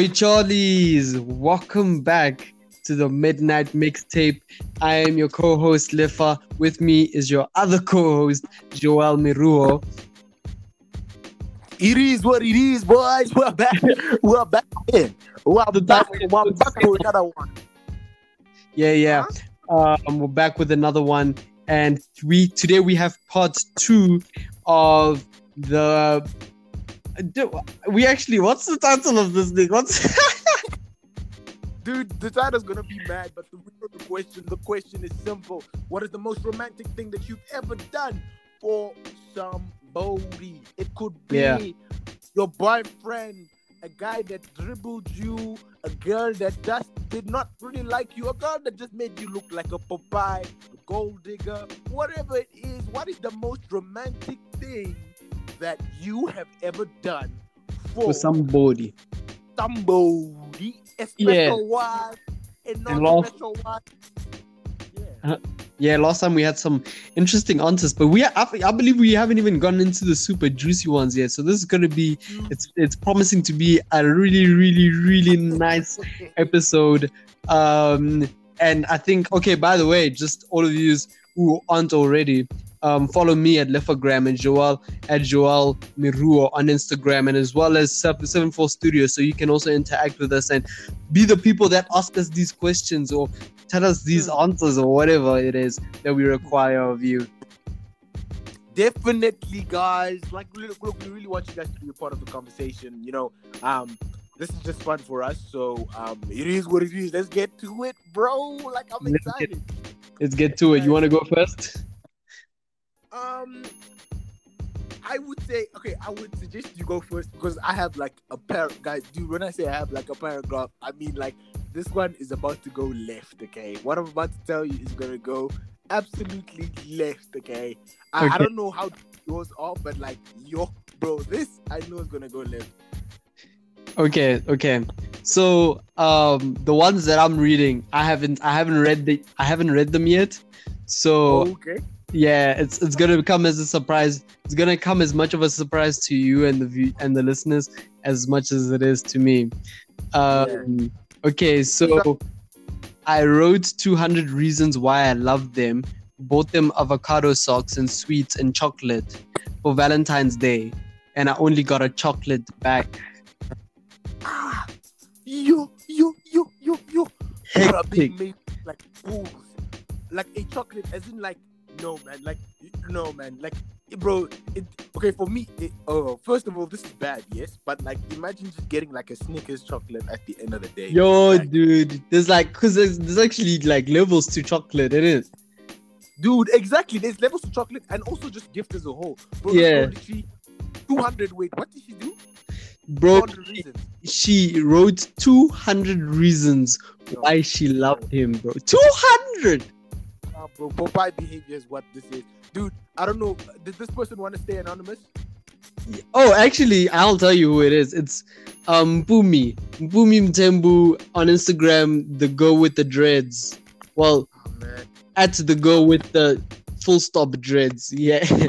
Oi Charlies, welcome back to the Midnight Mixtape. I am your co-host Lefa. With me is your other co-host Joel Miruo. It is what it is, boys. We're back. We're back in. We're The back. We're back for another one. Yeah, yeah. Um, we're back with another one, and we today we have part two of the. Do- We actually, what's the title of this thing? What's Dude, the title's gonna be mad, but the question, the question is simple. What is the most romantic thing that you've ever done for somebody? It could be Yeah. your boyfriend, a guy that dribbled you, a girl that just did not really like you, a girl that just made you look like a Popeye, a gold digger, whatever it is. What is the most romantic thing that you have ever done for, for somebody? somebody, a special Yeah. one, and not And a last- special one. Uh, Yeah. Yeah, last time we had some interesting answers, but we I, I believe we haven't even gone into the super juicy ones yet. So this is gonna be it's it's promising to be a really really really nice episode. Um, and I think okay. By the way, just all of you who aren't already, um, follow me at Lefagram and Joel at Joel Miruo on Instagram, and as well as Seven Four Studio, so you can also interact with us and be the people that ask us these questions or tell us these answers or whatever it is that we require of you. Definitely, guys. Like, look, look, we really want you guys to be a part of the conversation. You know, um, this is just fun for us. So, um, it is what it is. Let's get to it, bro. Like, I'm Let's get- excited. Let's get to it. You want to go first? Um, I would say, okay, I would suggest you go first because I have like a pair, guys. Dude, when I say I have like a paragraph, I mean like this one is about to go left. Okay, what I'm about to tell you is gonna go absolutely left. Okay, I, I don't know how yours are, but like yo, bro, this I know is gonna go left. Okay, okay. So, um, the ones that I'm reading, I haven't, I haven't read the, I haven't read them yet. So okay, yeah, it's it's gonna come as a surprise. It's gonna come as much of a surprise to you and the view and the listeners as much as it is to me. Um, okay, so I wrote 200 reasons why I love them. Bought them avocado socks and sweets and chocolate for Valentine's Day, and I only got a chocolate back. ah, yo, yo, yo, yo, yo. People are being made like fools. Like a chocolate, as in like no man, like no man, like bro. It, okay, for me, it, oh, first of all, this is bad, yes, but like imagine just getting like a Snickers chocolate at the end of the day. Yo, Like, dude, there's like, cause there's, there's actually like levels to chocolate, it is. dude, exactly. There's levels to chocolate and also just gift as a whole. Bro, Yeah. Literally, two hundred. Wait, what did she do? Bro, she wrote 200 reasons why she loved him, bro. 200! Bro, Popeye behavior is what this is, dude. I don't know. Did this person want to stay anonymous? Oh, actually, I'll tell you who it is. It's um Bumi. Bumi Mtembu on Instagram, the girl with the dreads. Well, Oh at the girl with the full stop dreads. Yeah.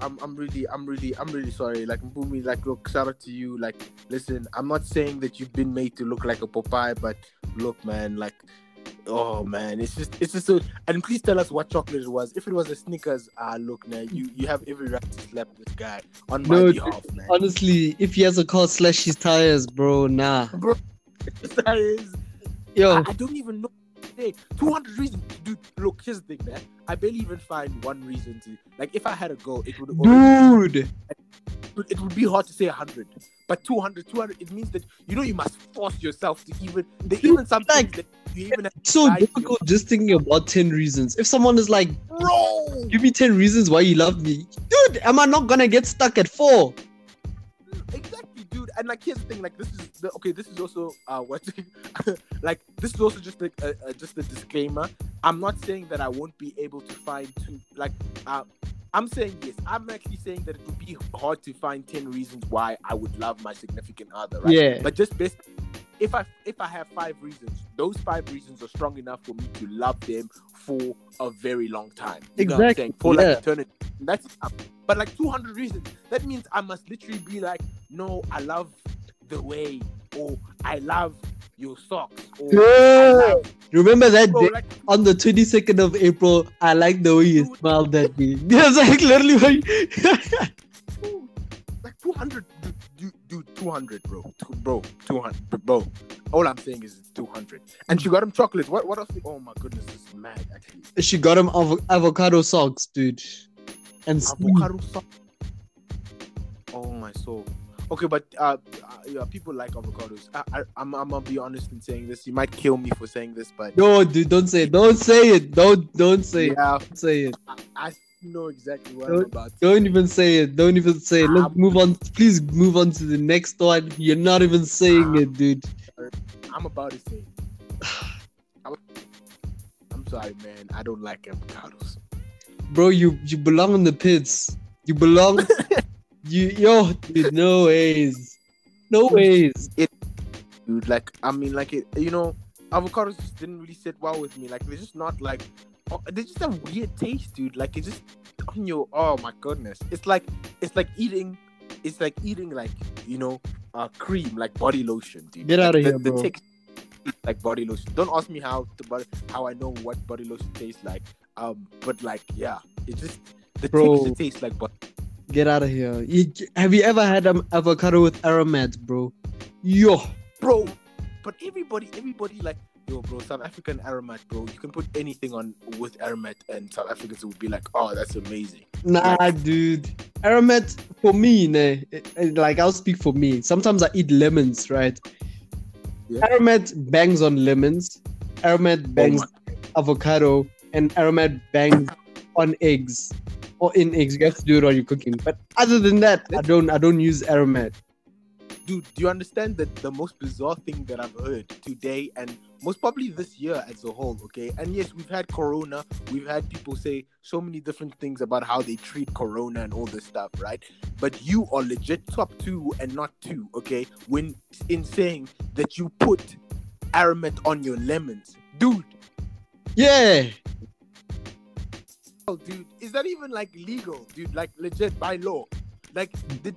I'm I'm really I'm really I'm really sorry. Like Bumi, like look, shout out to you. Like, listen, I'm not saying that you've been made to look like a Popeye, but look, man, like, oh man, it's just it's just so. And please tell us what chocolate it was. If it was a Snickers, ah, look, man, you you have every right to slap this guy on my No, behalf, man. Honestly, if he has a car slash his tires, bro, nah. Bro, that is. Yo, I, I don't even know. Hey, 200 reasons, dude. Look, here's the thing, man. I barely even find one reason to like. If I had a go, it would dude. It would be hard to say 100 but 200 200 it means that you know you must force yourself to even they even some Like- even It's so difficult just thinking about 10 reasons. If someone is like, bro give me 10 reasons why you love me, dude, am I not gonna get stuck at four? exactly dude and like here's the thing like this is the okay this is also uh what like this is also just like a, a, just a disclaimer i'm not saying that i won't be able to find two like uh I'm saying yes. I'm actually saying that it would be hard to find ten reasons why I would love my significant other, right? Yeah. But just best if I if I have five reasons, those five reasons are strong enough for me to love them for a very long time. You know what I'm Exactly, saying? For yeah. like eternity. That's. But like 200 reasons, that means I must literally be like, no, I love the way, or I love your socks, or Yeah. Remember that day like, on the 22nd of April? I like the way you smiled at me. That's like literally like 200 dude, dude, dude 200 bro. Two- bro 200 bro. All i'm saying is it's 200 and she got him chocolates what what else? Oh my goodness this is mad. Actually she got him avo- avocado socks, dude. And avocado sauce oh my soul. Okay but uh, uh yeah people like avocados. I, I i'm i'm gonna be honest in saying this. You might kill me for saying this but No, dude, don't say it. Don't say it. Don't don't say it. Don't say it. I, I know exactly what Don't- i'm about to Don't even say it. Don't even say it. Let's ah. move on. Please move on to the next one. You're not even saying ah. it, dude. i'm about to say I'm, I'm sorry man i don't like avocados Bro, you you belong in the pits. You belong. you yo, dude, no ways. No ways. It, dude. Like, I mean, like it, you know, avocados just didn't really sit well with me. Like, they're just not like, oh, they just have weird taste, dude. Like, it's just on your, oh my goodness, it's like, it's like eating, it's like eating like, you know, uh, cream, like body lotion, dude. Get Like, of the- here, the bro. text- like body lotion. Don't ask me how to, but how I know what body lotion tastes like. Um, but like, yeah, it just the Bro. texture tastes like body. Get out of here. You, have you ever had um, avocado with aromat, bro? Yo, bro. But everybody, everybody like, yo, bro, South African aromat, bro. You can put anything on with aromat, and South Africans would be like, oh, that's amazing. nah, dude. Aromat for me, ne, eh, eh, like I'll speak for me. Sometimes I eat lemons, right? Yeah. Aromat bangs on lemons. Aromat bangs avocado, and aromat bangs on eggs or in eggs. You have to do it while you're cooking. But other than that, I don't. I don't use aromat. Dude, do you understand that the most bizarre thing that I've heard today, and most probably this year as a whole, okay? And yes, we've had Corona. We've had people say so many different things about how they treat Corona and all this stuff, right? But you are legit top two and not two, okay? When in saying that you put aromat on your lemons, dude. Yeah. Oh, dude, is that even like legal, dude? Like legit by law? Like the,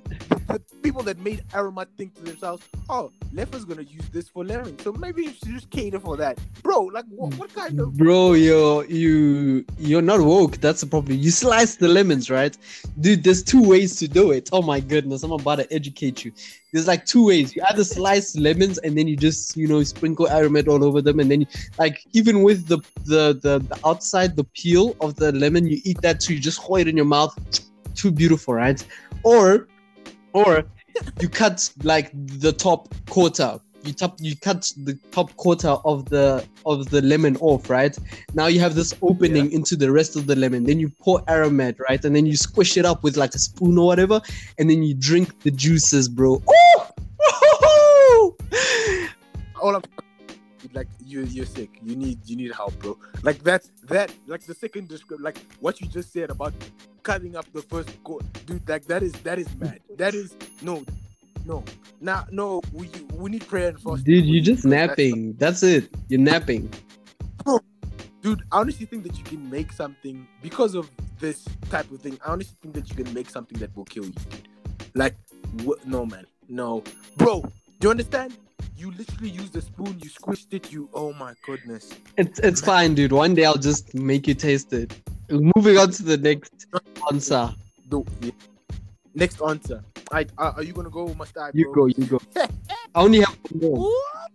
the people that made Aromat think to themselves, "Oh, Lefa's gonna use this for lemon, so maybe you should just cater for that, bro." Like, what, what kind of Bro, you're you you're not woke. That's the problem. You slice the lemons, right? Dude, there's two ways to do it. Oh my goodness, I'm about to educate you. There's like two ways. You either slice lemons and then you just you know sprinkle aromat all over them, and then you, like even with the, the the the outside the peel of the lemon, you eat that too. You just hold it in your mouth. Too beautiful, right? Or or you cut like the top quarter. You top you cut the top quarter of the of the lemon off, right? Now you have this opening into the rest of the lemon. Then you pour aromat, right? And then you squish it up with like a spoon or whatever, and then you drink the juices, bro. Oh! all of like you you're sick. You need you need help, bro. Like that's that like the second description, like what you just said about cutting up the first coat, dude. Like that is that is mad. That is no. No, now no, we we need prayer and fasting. Dude, you We- just napping. That's it. You're napping. dude i honestly think that you can make something because of this type of thing i honestly think that you can make something that will kill you dude like wh- no man no bro do you understand you literally used a spoon you squished it you oh my goodness It's it's fine, dude. One day I'll just make you taste it. Moving on to the next answer. the yeah. next answer I, uh, are you gonna go i You go, you go. I only have one more. What?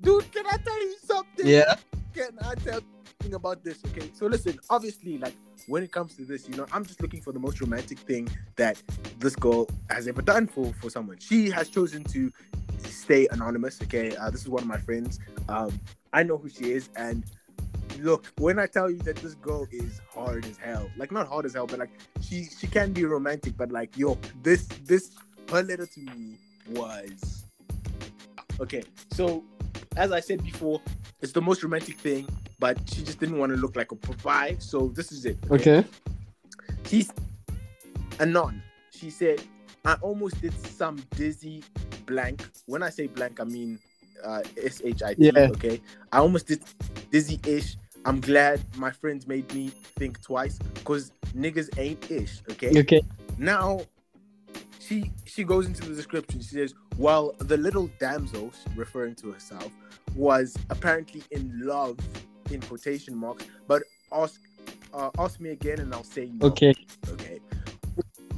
dude can i tell you something Yeah. can I tell you something about this? Okay, so listen, obviously, like when it comes to this, you know, I'm just looking for the most romantic thing that this girl has ever done for for someone. She has chosen to stay anonymous. Okay, uh, this is one of my friends. Um, I know who she is, and look, when I tell you that this girl is hard as hell, like not hard as hell, but like she she can be romantic, but like yo, this this her letter to me was okay. So as I said before, it's the most romantic thing, but she just didn't want to look like a Popeye. So this is it. Okay. She's anon. She said, I almost did some dizzy blank. When I say blank, I mean uh S H I T. Okay. I almost did dizzy ish. I'm glad my friends made me think twice because niggas ain't ish. Okay. Okay. Now she she goes into the description. She says, Well, the little damsel, referring to herself, was apparently in love, in quotation marks, but ask uh, ask me again and I'll say no. Okay. Okay.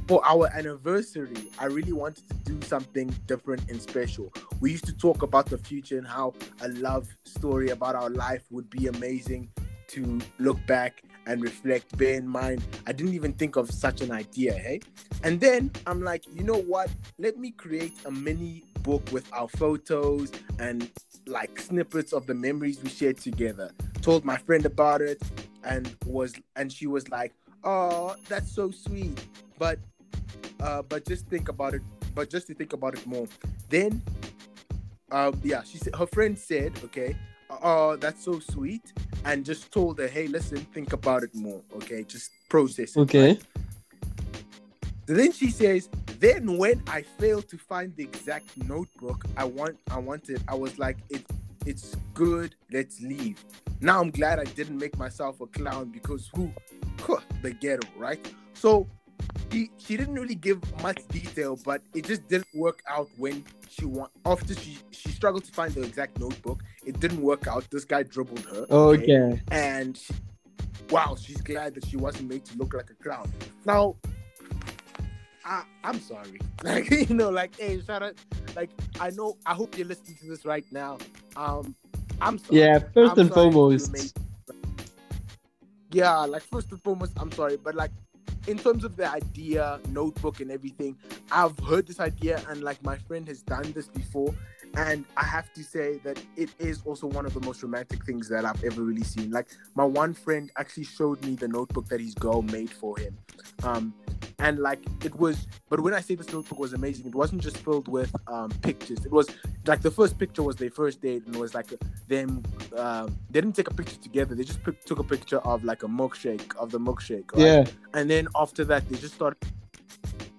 For our anniversary, I really wanted something different and special. We used to talk about the future and how a love story about our life would be amazing to look back and reflect. Bear in mind, I didn't even think of such an idea, hey? And then I'm like, you know what? Let me create a mini book with our photos and like snippets of the memories we shared together. Told my friend about it and was and she was like, "Oh, that's so sweet." But uh but just think about it, but just to think about it more. Then um yeah, she said her friend said, "Okay, oh, that's so sweet." And just told her, "Hey, listen, think about it more, okay? Just process it." Okay. right? Then she says, then when I failed to find the exact notebook I want I wanted, I was like, it it's good, let's leave. Now I'm glad I didn't make myself a clown because who huh, the ghetto, right? So she, she didn't really give much detail, but it just didn't work out when she want after she she struggled to find the exact notebook. It didn't work out. This guy dribbled her. Okay. And she, wow, she's glad that she wasn't made to look like a clown. Now, I, I'm sorry. Like, you know, like, hey, shout out. Like, I know, I hope you're listening to this right now. Um, I'm sorry. Yeah, first I'm and foremost. Yeah, like, first and foremost, I'm sorry. But, like, in terms of the idea, notebook, and everything, I've heard this idea, and, like, my friend has done this before. And I have to say that it is also one of the most romantic things that I've ever really seen. Like, my one friend actually showed me the notebook that his girl made for him. Um, and like it was but when i say this notebook was amazing it wasn't just filled with um pictures it was like the first picture was their first date and it was like them um they didn't take a picture together they just took a picture of like a milkshake of the milkshake right? Yeah. and then after that they just started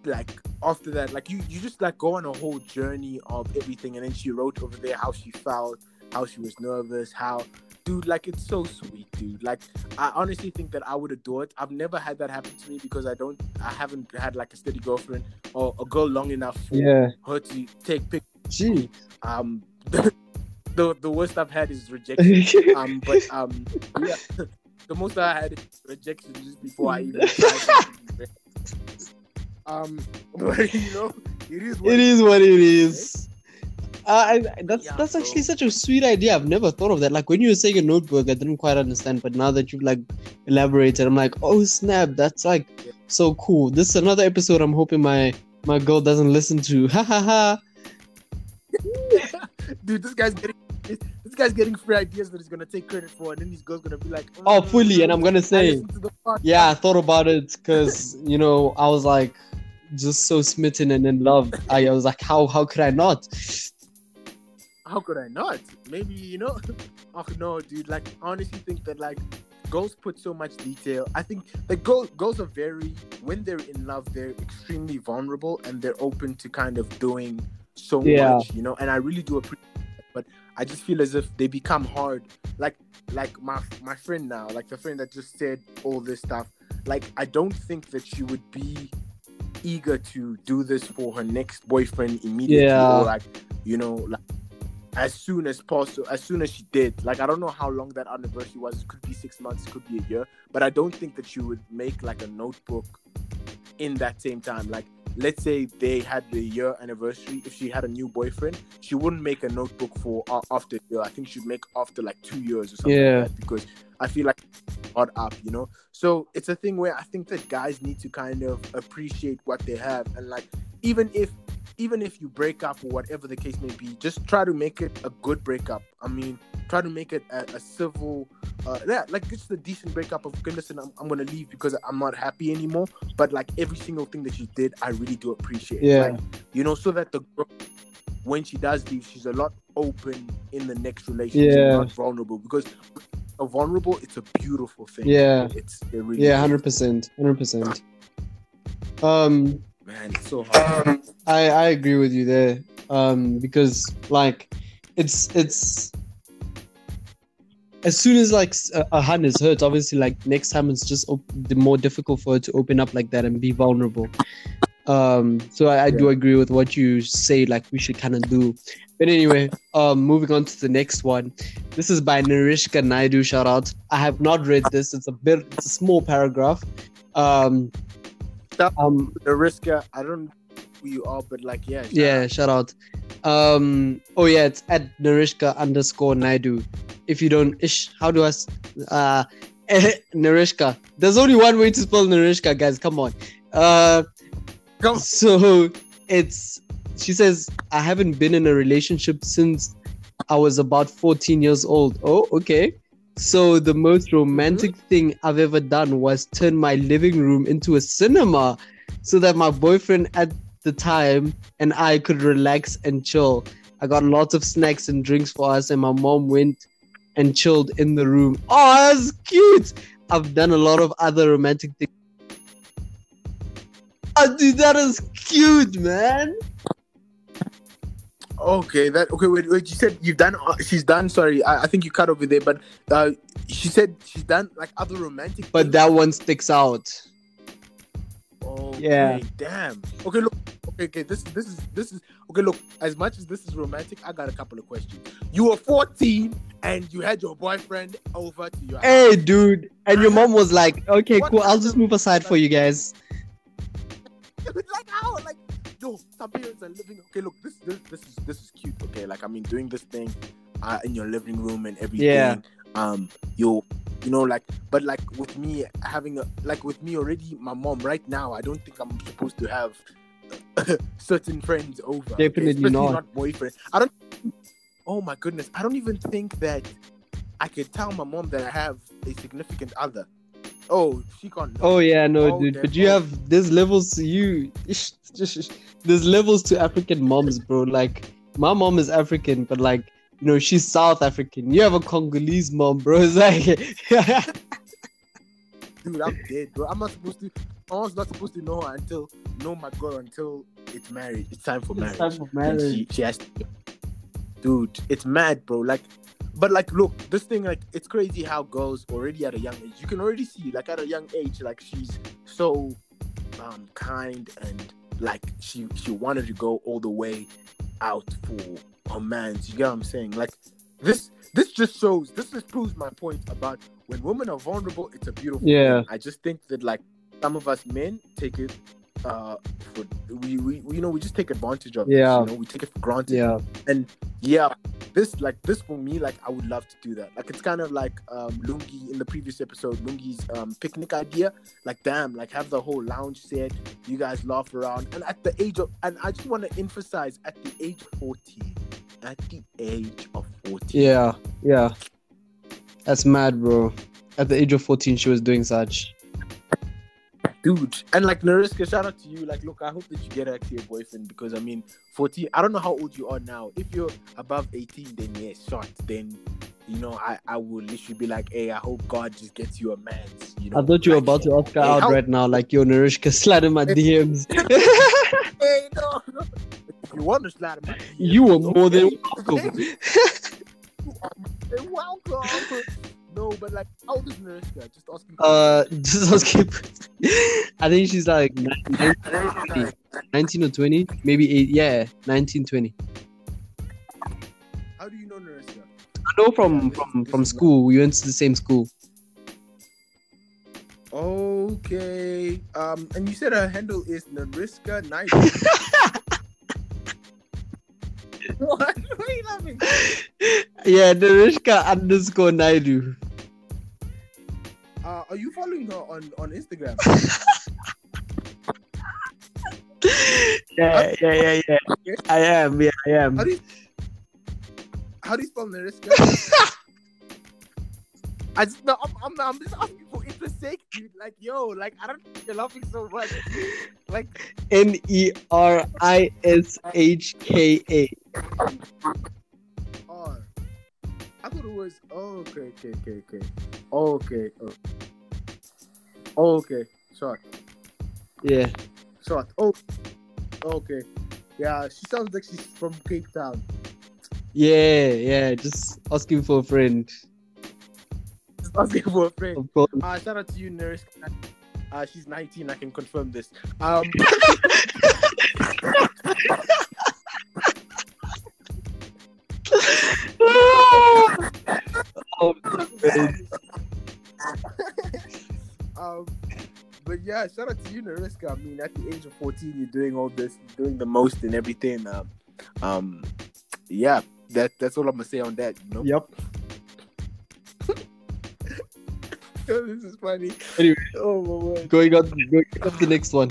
like after that like you you just like go on a whole journey of everything and then she wrote over there how she felt how she was nervous how dude like it's so sweet dude like i honestly think that i would adore it i've never had that happen to me because i don't i haven't had like a steady girlfriend or a girl long enough for Yeah. her to take pictures Gee. Um the, the worst i've had is rejection um but um yeah the most i had is rejection just before i even tried um but you know it is what it is what it is. Uh, I, that's Yeah, that's actually such a sweet idea. I've never thought of that. Like when you were saying a notebook, I didn't quite understand, but now that you've like elaborated, I'm like, oh snap, that's like Yeah. so cool. This is another episode. I'm hoping my my girl doesn't listen to. Ha ha ha. Dude this guy's getting this, this guy's getting free ideas that he's gonna take credit for and then his girl's gonna be like Oh, mm, fully, and I'm gonna say, the podcast. yeah, I thought about it because you know I was like just so smitten and in love. I, I was like, how how could I not? how could I not? Maybe you know. oh no, dude. Like I honestly think that like girls put so much detail. I think like girls girls are very when they're in love, they're extremely vulnerable and they're open to kind of doing so Yeah. much, you know. And I really do appreciate. But I just feel as if they become hard. Like like my my friend now, like the friend that just said all this stuff. Like I don't think that she would be eager to do this for her next boyfriend immediately Yeah. or like you know like as soon as possible as soon as she did like i don't know how long that anniversary was it could be six months it could be a year but i don't think that she would make like a notebook in that same time like let's say they had the year anniversary if she had a new boyfriend she wouldn't make a notebook for uh, after year i think she'd make after like two years or something Yeah. like that because i feel like it's hard up you know so it's a thing where i think that guys need to kind of appreciate what they have and like even if even if you break up or whatever the case may be, just try to make it a good breakup. I mean, try to make it a, a civil, uh, yeah, like just a decent breakup of, okay, listen, I'm, I'm gonna leave because I'm not happy anymore. But like every single thing that you did, I really do appreciate. Yeah. Like, you know, so that the girl, when she does leave, she's a lot open in the next relationship, Yeah. not vulnerable. Because a vulnerable, it's a beautiful thing. Yeah. It's it really Yeah, hundred percent, hundred percent. Um, man, it's so hard. I I agree with you there. Um, because like, it's it's as soon as like a hand is hurt, obviously like next time it's just op- the more difficult for her to open up like that and be vulnerable. Um, so I, I do agree with what you say. Like we should kind of do. But anyway, um, moving on to the next one. This is by Narishka Naidu. Shout out. I have not read this. It's a bit. It's a small paragraph. Um, Stop. um, Narishka, I don't know who you are, but like, yeah. shout yeah, out. shout out. Um, oh yeah, it's at Narishka underscore Naidu. If you don't, ish, how do I, Uh, Narishka. There's only one way to spell Narishka, guys. Come on. Uh, Come- so it's. She says I haven't been in a relationship since I was about 14 years old. Oh, okay. So the most romantic mm-hmm. thing I've ever done was turn my living room into a cinema so that my boyfriend at the time and I could relax and chill. I got lots of snacks and drinks for us, and my mom went and chilled in the room. Oh, that's cute. I've done a lot of other romantic things. Oh, dude, that is cute, man. Okay, that okay. Wait, wait. You said you've done. Uh, she's done. Sorry, I, I think you cut over there. But uh, she said she's done like other romantic. But things. that one sticks out. Okay, Yeah. Damn. Okay, look. Okay, okay. This this is this is okay. Look, as much as this is romantic, I got a couple of questions. You were 14 and you had your boyfriend over to your house. Hey, dude. And your mom was like, okay, What cool. I'll just move aside for you guys. Like yo, some parents are living. Okay, look, this this this is this is cute. Okay, like I mean, doing this thing uh, in your living room and everything. Yeah. Um, you you know, like, but like with me having a like with me already, my mom right now, I don't think I'm supposed to have certain friends over. Definitely Especially not. boyfriend. I don't. Oh my goodness, I don't even think that I could tell my mom that I have a significant other. Oh, she can't. Oh yeah, no, Oh, dude. But you have there's levels to you. There's levels to African moms, bro. Like my mom is African, but like you know she's South African. You have a Congolese mom, bro. It's like dude, I'm dead, bro. I'm not supposed to. I was not supposed to know her until know my girl until it's married. It's time for marriage. time for marriage. she, she has to. Dude, it's mad, bro. Like, but like, look, this thing, like, it's crazy how girls already at a young age. You can already see, like, at a young age, like, she's so um kind and like she she wanted to go all the way out for her man. You get what I'm saying? Like, this this just shows. This just proves my point about when women are vulnerable. It's a beautiful. Yeah. Thing. I just think that like some of us men take it. Uh, for we, we, you know we just take advantage of Yeah. it. You know we take it for granted. yeah, And yeah, this like this for me, like I would love to do that. Like it's kind of like um Lungi in the previous episode, Lungi's um picnic idea. Like damn, like have the whole lounge set, you guys laugh around. And at the age of and I just want to emphasize at the age of 14. At the age of 14. yeah, yeah. That's mad, bro. At the age of 14, she was doing such. Dude. And like Narishka, shout out to you. Like, look, I hope that you get to your boyfriend because I mean 14, I don't know how old you are now. If you're above 18, then yes, short. Then you know, I, I will literally be like, hey, I hope God just gets you a man. You know, I thought you were about to ask her hey, out how- right now, like yo, Narishka, slide in my DMs. Hey, no, no. If you want to slide in my DMs, you were more than welcome. Welcome. No, but like, how old is Narishka? Just asking. Uh, just asking. I think she's like 19, 19 or 20, maybe eight. Yeah, 19, 20. how do you know Narishka? I know from from from school. We went to the same school. Okay. Um, and you said her handle is Narishka Knight. what? Why are you laughing? Yeah, Narishka underscore Naidu. Uh, are you following her on on Instagram? Yeah, yeah, yeah, yeah. Okay. I am. Yeah, I am. How do you how do you spell Narishka? I just no, I'm, I'm, I'm just asking for interest sake, dude. Like, yo, like I don't think you're laughing so much. Like, N E R I S H K A. I thought it was. Oh, okay, okay, okay, okay. Okay. Oh. oh, okay. Short, Yeah. short. Oh, okay. Yeah, she sounds like she's from Cape Town. Yeah, yeah. Just asking for a friend. Just asking for a friend. Of course. Uh, shout out to you, nurse. Uh, she's 19. I can confirm this. Um, um, but yeah, shout out to you, Narishka. I mean, at the age of 14, you're doing all this, doing the most and everything. Um, um, yeah, that that's all I'm gonna say on that. You know. Yep. Oh, this is funny. Anyway. Oh my word. Going on, going on the next one.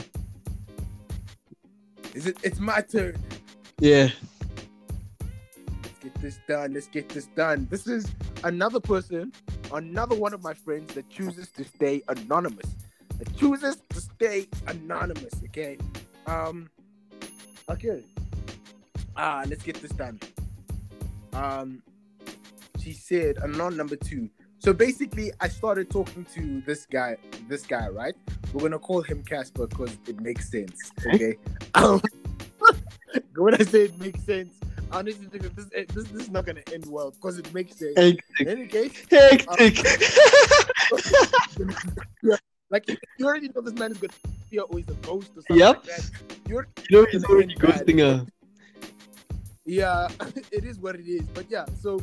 Is it? It's my turn. Yeah. This done. Let's get this done. This is another person, another one of my friends that chooses to stay anonymous. That chooses to stay anonymous. Okay. Um. Okay. Ah, let's get this done. Um. She said, anon number two. So basically, I started talking to this guy. This guy, right? We're gonna call him Casper because it makes sense. Okay. Um, when I say it makes sense, honestly, this, this, this is not gonna end well because it makes sense. In Hectic. any case, Hectic. like you already know this man is gonna be always a ghost or something Yep. like you know he's already ghosting her. yeah, it is what it is. But yeah, so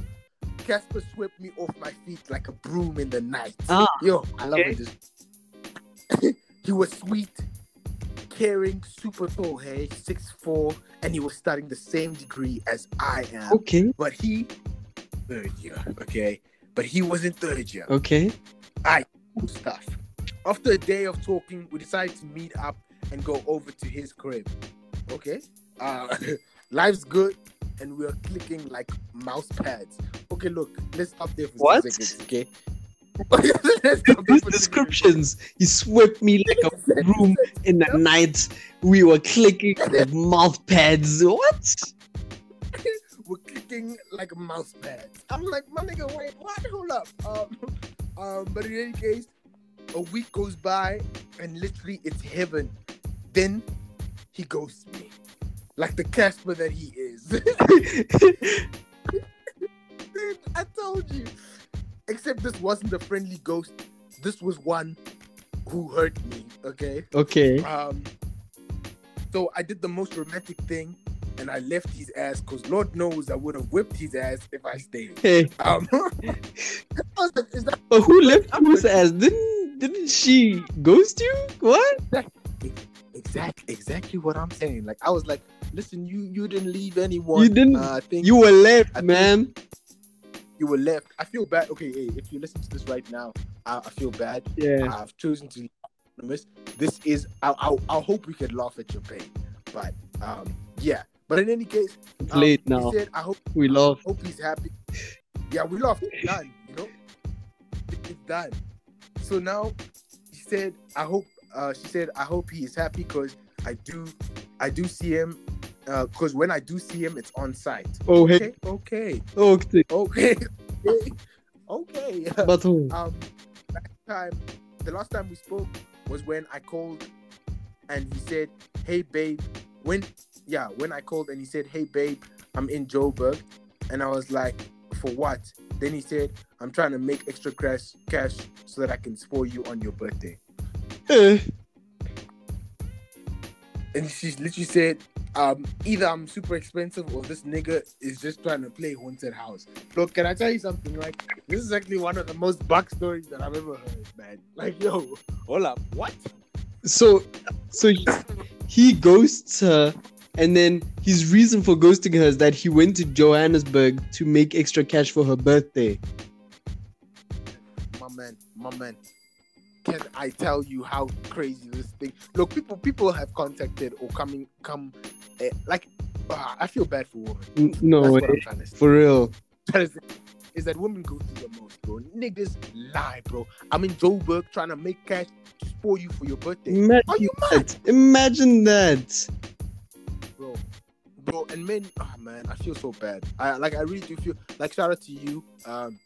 Casper swept me off my feet like a broom in the night. Ah, Yo, I love okay. it. He was sweet, caring, super tall, hey, six four, and he was studying the same degree as I am. Okay. But he third year, okay. But he wasn't third year. Okay. I stuff. After a day of talking, we decided to meet up and go over to his crib. Okay. Uh, life's good, and we're clicking like mouse pads. Okay, look, let's stop there for What? some seconds, okay? Let's stop there These descriptions, he swept me like a broom in the night. We were clicking with mouth pads. What? We're clicking like mouse pads. I'm like, my nigga, wait, what? Hold up. Um, um, but in any case, a week goes by, and literally it's heaven. Then he ghosts me, like the Casper that he is. Dude, I told you. Except this wasn't a friendly ghost. This was one who hurt me. Okay. okay. Um. So I did the most romantic thing, and I left his ass because Lord knows I would have whipped his ass if I stayed. Hey, Um. Like, is that but who left whose ass? Didn't didn't she ghost you? What? exactly exactly what I'm saying? Like I was like, listen, you you didn't leave anyone. You didn't- Uh, I think You were left, I think- man. You were left. I feel bad. Okay, hey, if you listen to this right now, I, I feel bad. Yeah. I've chosen to anonymous. This is. I, I, I hope we can laugh at your pain, but um, yeah. But in any case, It's um, late he now. said, I hope We laughed. hope he's happy. Yeah, we laughed. It's done. You know, It- it's done. So now, she said, I hope. Uh, she said, I hope he is happy because I do, I do see him. Because when I do see him, it's on site. Oh, hey. Okay, okay, Okay. okay, okay. okay. But who? um last time the last time we spoke was when I called and he said, Hey babe, when yeah, when I called and he said, Hey babe, I'm in Joburg and I was like, For what? Then he said, I'm trying to make extra cash cash so that I can spoil you on your birthday. Eh, And she literally said, um, either I'm super expensive or this nigga is just trying to play haunted house. Look, can I tell you something? Like, this is actually one of the most buck stories that I've ever heard, man. Like, yo, hold up, what? So, so he, he ghosts her, and then his reason for ghosting her is that he went to Johannesburg to make extra cash for her birthday. my man, my man. Can I tell you how crazy this thing? Look, people, people have contacted or coming, come, eh, like, ah, I feel bad for women. No That's way, what I'm trying to say. for real. Say Is that women go through the most, bro? Niggas lie, bro. I'm in Joburg trying to make cash to spoil you for your birthday. Imagine Are you mad, that. Imagine that. bro? Bro, and men, oh man, I feel so bad. I like, I really do feel like. Shout out to you. Um,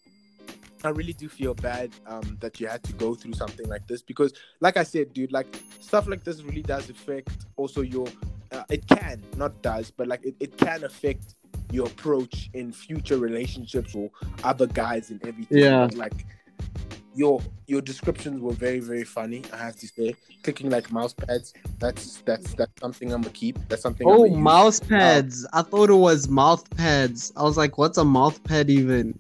I really do feel bad um, that you had to go through something like this because, like I said, dude, like stuff like this really does affect also your. Uh, it can not does, but like it, it can affect your approach in future relationships or other guys and everything. Yeah. Like, your your descriptions were very very funny. I have to say, clicking like mouse pads. That's that's that's something I'm gonna keep. That's something. Oh, I'm gonna use. mouse pads. I thought it was mouth pads. I was like, what's a mouth pad even?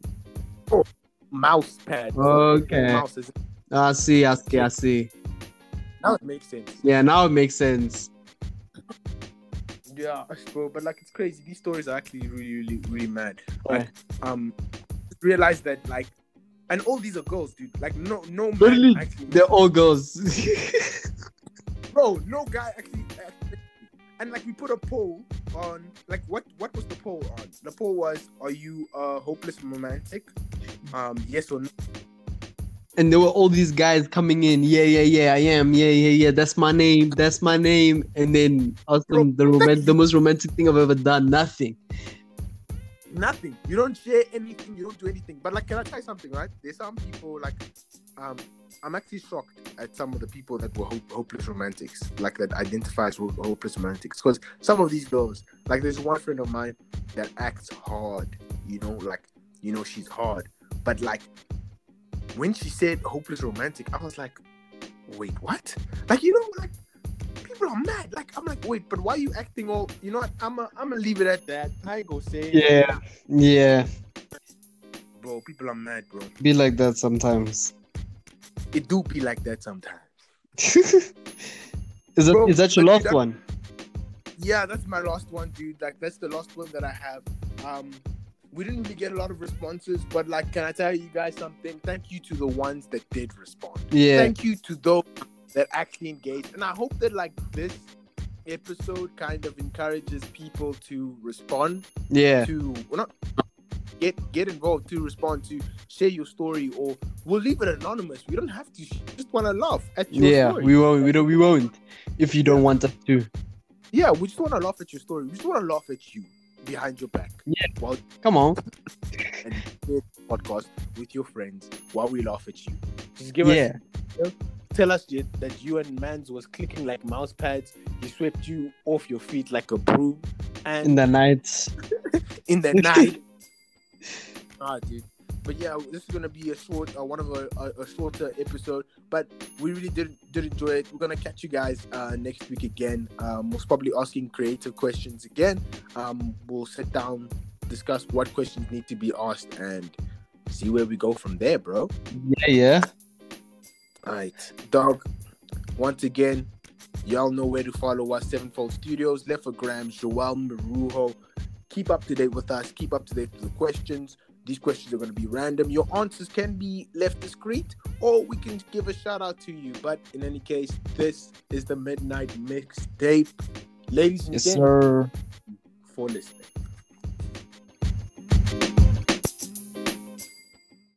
Mouse pad. Okay. Mouse is I see, I see, I see. now it makes sense. Yeah, now it makes sense. Yeah, bro. But like, it's crazy. These stories are actually really really really mad. Yeah. Like, um, realize that like, and all these are girls, dude. Like, no no man Literally, actually. They're all girls. bro, no guy actually, actually- And like we put a poll on like what what was the poll on? The poll was are you a hopeless romantic? Um yes or no. and there were all these guys coming in. Yeah, yeah, yeah, I am. Yeah, yeah, yeah. That's my name. That's my name. And then awesome, the the most romantic thing I've ever done. Nothing. Nothing. You don't share anything, you don't do anything. But like can I try something, right? There's some people like um I'm actually shocked at some of the people that were hope- hopeless romantics, like that identify as hopeless romantics. Because some of these girls, like there's one friend of mine that acts hard, you know, like you know she's hard, but like when she said hopeless romantic, I was like, wait, what? Like you know, like people are mad. Like I'm like, wait, but why are you acting all? You know what? I'm a, I'm gonna leave it at that. I gonna say. Yeah, yeah. bro, people are mad, bro. Be like that sometimes. It do be like that sometimes. is that Bro, is that your last one? Yeah, that's my last one, dude. Like that's the last one that I have. Um, we didn't really get a lot of responses, but like, can I tell you guys something? Thank you to the ones that did respond. Yeah. Thank you to those that actually engaged, and I hope that like this episode kind of encourages people to respond Yeah. to well, not get get involved to respond to share your story or we'll leave it anonymous we don't have to just want to laugh at your Yeah. story We won't. We don't. We won't. If you don't want us to. yeah we just want to laugh at your story we just want to laugh at you behind your back Yeah. while Come on. and podcast with your friends while we laugh at you just give Yeah. us tell us that you and mans was clicking like mouse pads he swept you off your feet like a broom and In the night. in the night. Ah, dude. But yeah, this is gonna be a short, uh, one of a, a, a shorter episode. But we really did did enjoy it. We're gonna catch you guys uh, next week again. Um, we're probably asking creative questions again. Um, we'll sit down, discuss what questions need to be asked, and see where we go from there, bro. Yeah. Yeah. All right, dog. Once again, y'all know where to follow us. Sevenfold Studios, Lefagram, Joel Marujo. Keep up to date with us. Keep up to date with the questions. These questions are going to be random. Your answers can be left discreet, or we can give a shout out to you. But in any case, this is the Midnight Mixtape. Ladies and Yes, gentlemen, sir. for listening.